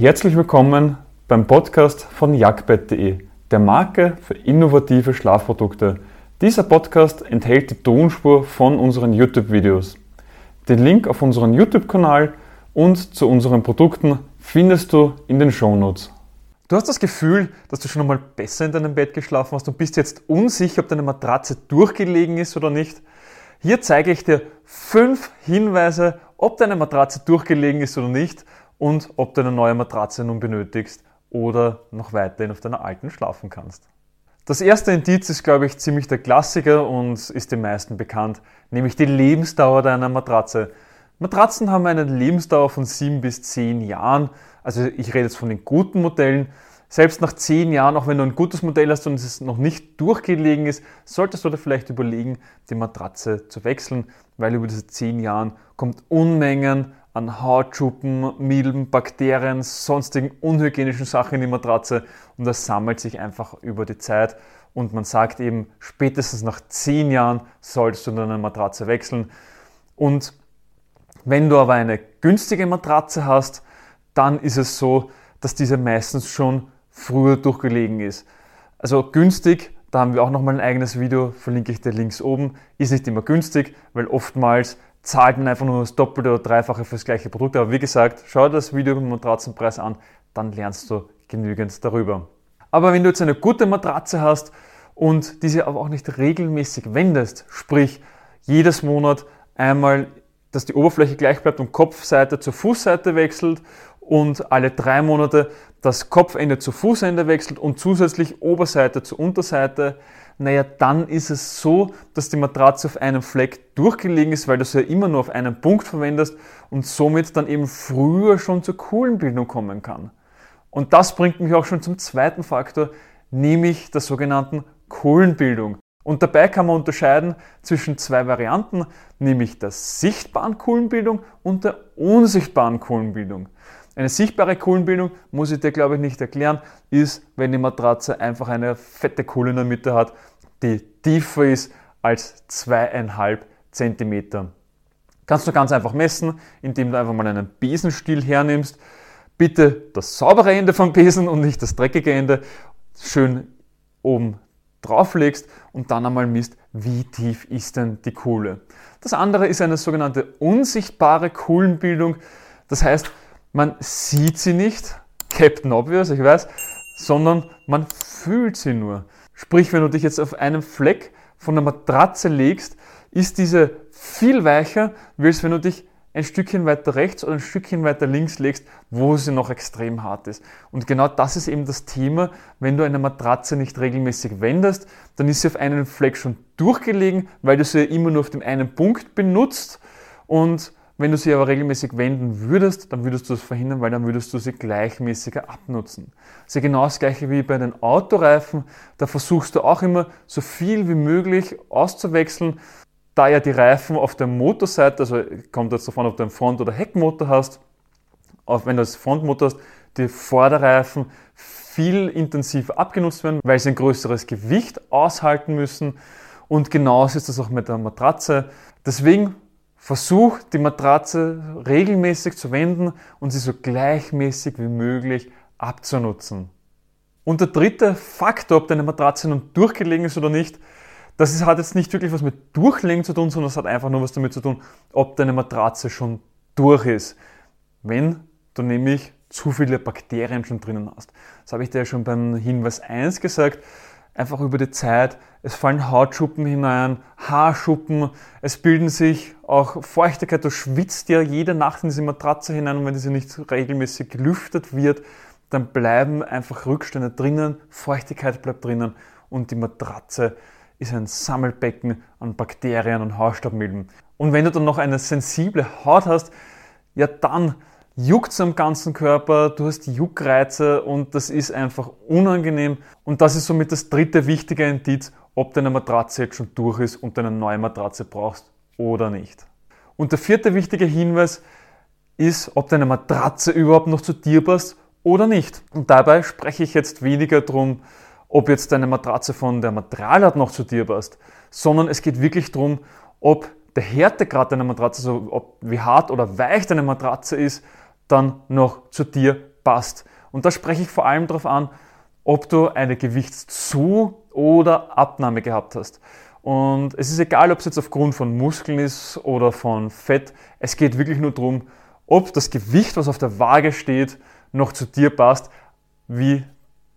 Herzlich willkommen beim Podcast von jagdbett.de, der Marke für innovative Schlafprodukte. Dieser Podcast enthält die Tonspur von unseren YouTube-Videos. Den Link auf unseren YouTube-Kanal und zu unseren Produkten findest du in den Shownotes. Du hast das Gefühl, dass du schon einmal besser in deinem Bett geschlafen hast und bist jetzt unsicher, ob deine Matratze durchgelegen ist oder nicht. Hier zeige ich dir fünf Hinweise, ob deine Matratze durchgelegen ist oder nicht und ob du eine neue Matratze nun benötigst oder noch weiterhin auf deiner alten schlafen kannst. Das erste Indiz ist, glaube ich, ziemlich der Klassiker und ist den meisten bekannt, nämlich die Lebensdauer deiner Matratze. Matratzen haben eine Lebensdauer von 7 bis 10 Jahren. Also ich rede jetzt von den guten Modellen. Selbst nach 10 Jahren, auch wenn du ein gutes Modell hast und es noch nicht durchgelegen ist, solltest du da vielleicht überlegen, die Matratze zu wechseln, weil über diese 10 Jahren kommt Unmengen an Hautschuppen, Milben, Bakterien, sonstigen unhygienischen Sachen in die Matratze. Und das sammelt sich einfach über die Zeit. Und man sagt eben, spätestens nach 10 Jahren solltest du deine Matratze wechseln. Und wenn du aber eine günstige Matratze hast, dann ist es so, dass diese meistens schon früher durchgelegen ist. Also günstig, da haben wir auch nochmal ein eigenes Video, verlinke ich dir links oben, ist nicht immer günstig, weil oftmals zahlt man einfach nur das Doppelte oder Dreifache für das gleiche Produkt. Aber wie gesagt, schau dir das Video über den Matratzenpreis an, dann lernst du genügend darüber. Aber wenn du jetzt eine gute Matratze hast und diese aber auch nicht regelmäßig wendest, sprich jedes Monat einmal, dass die Oberfläche gleich bleibt und Kopfseite zur Fußseite wechselt und alle drei Monate das Kopfende zu Fußende wechselt und zusätzlich Oberseite zur Unterseite, naja, dann ist es so, dass die Matratze auf einem Fleck durchgelegen ist, weil du sie ja immer nur auf einen Punkt verwendest und somit dann eben früher schon zur Kohlenbildung kommen kann. Und das bringt mich auch schon zum zweiten Faktor, nämlich der sogenannten Kohlenbildung. Und dabei kann man unterscheiden zwischen zwei Varianten, nämlich der sichtbaren Kohlenbildung und der unsichtbaren Kohlenbildung. Eine sichtbare Kohlenbildung, muss ich dir glaube ich nicht erklären, ist, wenn die Matratze einfach eine fette Kohle in der Mitte hat, die tiefer ist als zweieinhalb Zentimeter. Kannst du ganz einfach messen, indem du einfach mal einen Besenstiel hernimmst. Bitte das saubere Ende vom Besen und nicht das dreckige Ende schön oben drauflegst und dann einmal misst, wie tief ist denn die Kohle. Das andere ist eine sogenannte unsichtbare Kohlenbildung. Das heißt, man sieht sie nicht, Captain Obvious, ich weiß, sondern man fühlt sie nur. Sprich, wenn du dich jetzt auf einen Fleck von der Matratze legst, ist diese viel weicher, als wenn du dich ein Stückchen weiter rechts oder ein Stückchen weiter links legst, wo sie noch extrem hart ist. Und genau das ist eben das Thema, wenn du eine Matratze nicht regelmäßig wendest, dann ist sie auf einen Fleck schon durchgelegen, weil du sie immer nur auf dem einen Punkt benutzt und wenn du sie aber regelmäßig wenden würdest, dann würdest du das verhindern, weil dann würdest du sie gleichmäßiger abnutzen. Das ist ja genau das gleiche wie bei den Autoreifen. Da versuchst du auch immer so viel wie möglich auszuwechseln. Da ja die Reifen auf der Motorseite, also kommt jetzt davon, ob du einen Front- oder Heckmotor hast, auch wenn du das Frontmotor hast, die Vorderreifen viel intensiver abgenutzt werden, weil sie ein größeres Gewicht aushalten müssen. Und genauso ist das auch mit der Matratze. Deswegen Versuch, die Matratze regelmäßig zu wenden und sie so gleichmäßig wie möglich abzunutzen. Und der dritte Faktor, ob deine Matratze nun durchgelegen ist oder nicht, das ist, hat jetzt nicht wirklich was mit Durchlegen zu tun, sondern es hat einfach nur was damit zu tun, ob deine Matratze schon durch ist. Wenn du nämlich zu viele Bakterien schon drinnen hast. Das habe ich dir ja schon beim Hinweis 1 gesagt einfach über die Zeit. Es fallen Hautschuppen hinein, Haarschuppen, es bilden sich auch Feuchtigkeit. Du schwitzt ja jede Nacht in diese Matratze hinein und wenn diese nicht regelmäßig gelüftet wird, dann bleiben einfach Rückstände drinnen, Feuchtigkeit bleibt drinnen und die Matratze ist ein Sammelbecken an Bakterien und Hausstaubmilben. Und wenn du dann noch eine sensible Haut hast, ja dann juckt am ganzen Körper, du hast Juckreize und das ist einfach unangenehm. Und das ist somit das dritte wichtige Indiz, ob deine Matratze jetzt schon durch ist und du eine neue Matratze brauchst oder nicht. Und der vierte wichtige Hinweis ist, ob deine Matratze überhaupt noch zu dir passt oder nicht. Und dabei spreche ich jetzt weniger darum, ob jetzt deine Matratze von der Materialart noch zu dir passt, sondern es geht wirklich darum, ob der Härtegrad deiner Matratze, also ob wie hart oder weich deine Matratze ist, dann noch zu dir passt. Und da spreche ich vor allem darauf an, ob du eine Gewichtszu- oder Abnahme gehabt hast. Und es ist egal, ob es jetzt aufgrund von Muskeln ist oder von Fett. Es geht wirklich nur darum, ob das Gewicht, was auf der Waage steht, noch zu dir passt, wie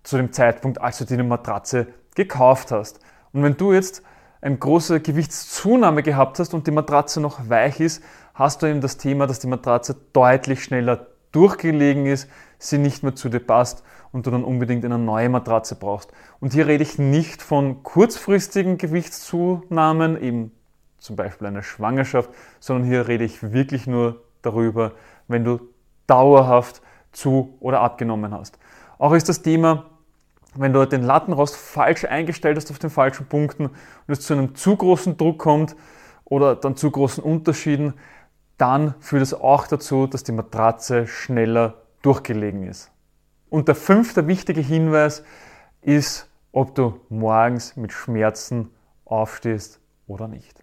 zu dem Zeitpunkt, als du die Matratze gekauft hast. Und wenn du jetzt eine große Gewichtszunahme gehabt hast und die Matratze noch weich ist, hast du eben das Thema, dass die Matratze deutlich schneller durchgelegen ist, sie nicht mehr zu dir passt und du dann unbedingt eine neue Matratze brauchst. Und hier rede ich nicht von kurzfristigen Gewichtszunahmen, eben zum Beispiel einer Schwangerschaft, sondern hier rede ich wirklich nur darüber, wenn du dauerhaft zu oder abgenommen hast. Auch ist das Thema, wenn du den Lattenrost falsch eingestellt hast auf den falschen Punkten und es zu einem zu großen Druck kommt oder dann zu großen Unterschieden, dann führt es auch dazu, dass die Matratze schneller durchgelegen ist. Und der fünfte wichtige Hinweis ist, ob du morgens mit Schmerzen aufstehst oder nicht.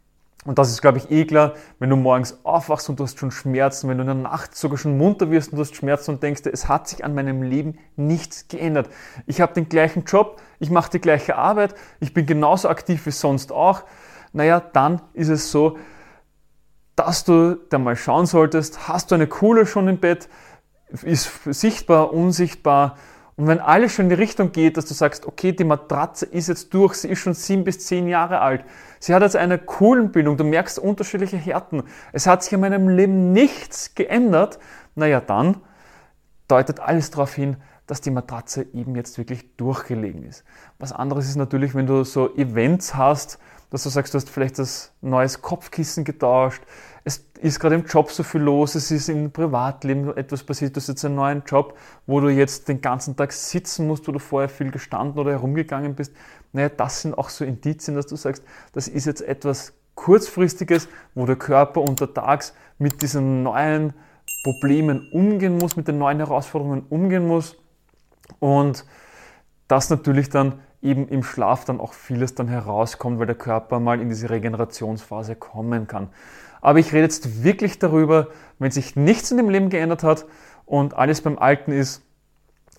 Und das ist, glaube ich, eh klar, wenn du morgens aufwachst und du hast schon Schmerzen, wenn du in der Nacht sogar schon munter wirst und du hast Schmerzen und denkst, es hat sich an meinem Leben nichts geändert. Ich habe den gleichen Job, ich mache die gleiche Arbeit, ich bin genauso aktiv wie sonst auch. Naja, dann ist es so, dass du da mal schauen solltest, hast du eine Kohle schon im Bett, ist sichtbar, unsichtbar. Und wenn alles schon in die Richtung geht, dass du sagst, okay, die Matratze ist jetzt durch, sie ist schon sieben bis zehn Jahre alt, sie hat jetzt eine Kohlenbildung, du merkst unterschiedliche Härten, es hat sich in meinem Leben nichts geändert, naja, dann deutet alles darauf hin, dass die Matratze eben jetzt wirklich durchgelegen ist. Was anderes ist natürlich, wenn du so Events hast, dass du sagst, du hast vielleicht das neues Kopfkissen getauscht, es ist gerade im Job so viel los, es ist im Privatleben etwas passiert, du hast jetzt einen neuen Job, wo du jetzt den ganzen Tag sitzen musst, wo du vorher viel gestanden oder herumgegangen bist. Naja, das sind auch so Indizien, dass du sagst, das ist jetzt etwas kurzfristiges, wo der Körper untertags mit diesen neuen Problemen umgehen muss, mit den neuen Herausforderungen umgehen muss und das natürlich dann eben im Schlaf dann auch vieles dann herauskommt, weil der Körper mal in diese Regenerationsphase kommen kann. Aber ich rede jetzt wirklich darüber, wenn sich nichts in dem Leben geändert hat und alles beim Alten ist,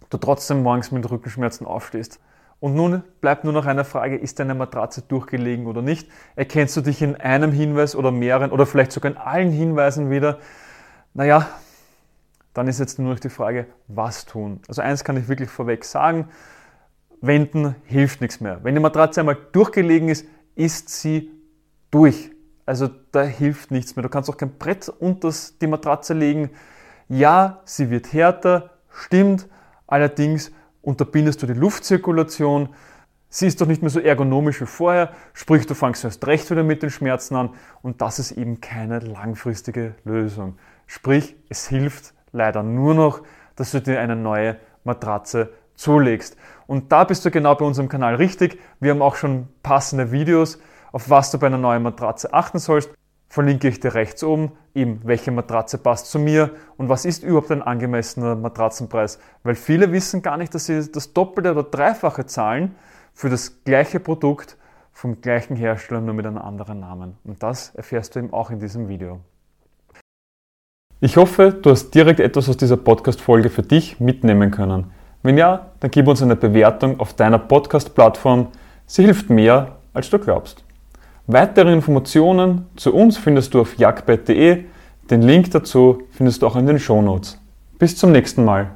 du trotzdem morgens mit Rückenschmerzen aufstehst. Und nun bleibt nur noch eine Frage, ist deine Matratze durchgelegen oder nicht? Erkennst du dich in einem Hinweis oder mehreren oder vielleicht sogar in allen Hinweisen wieder? Naja, dann ist jetzt nur noch die Frage, was tun? Also eins kann ich wirklich vorweg sagen, wenden hilft nichts mehr. Wenn die Matratze einmal durchgelegen ist, ist sie durch. Also da hilft nichts mehr. Du kannst auch kein Brett unter die Matratze legen. Ja, sie wird härter, stimmt. Allerdings unterbindest du die Luftzirkulation. Sie ist doch nicht mehr so ergonomisch wie vorher, sprich du fängst erst recht wieder mit den Schmerzen an und das ist eben keine langfristige Lösung. Sprich, es hilft leider nur noch, dass du dir eine neue Matratze zulegst. Und da bist du genau bei unserem Kanal richtig. Wir haben auch schon passende Videos, auf was du bei einer neuen Matratze achten sollst. Verlinke ich dir rechts oben, eben welche Matratze passt zu mir und was ist überhaupt ein angemessener Matratzenpreis. Weil viele wissen gar nicht, dass sie das Doppelte oder Dreifache zahlen für das gleiche Produkt vom gleichen Hersteller, nur mit einem anderen Namen. Und das erfährst du eben auch in diesem Video. Ich hoffe, du hast direkt etwas aus dieser Podcast-Folge für dich mitnehmen können. Wenn ja, dann gib uns eine Bewertung auf deiner Podcast-Plattform. Sie hilft mehr, als du glaubst. Weitere Informationen zu uns findest du auf jagdbett.de. Den Link dazu findest du auch in den Shownotes. Bis zum nächsten Mal.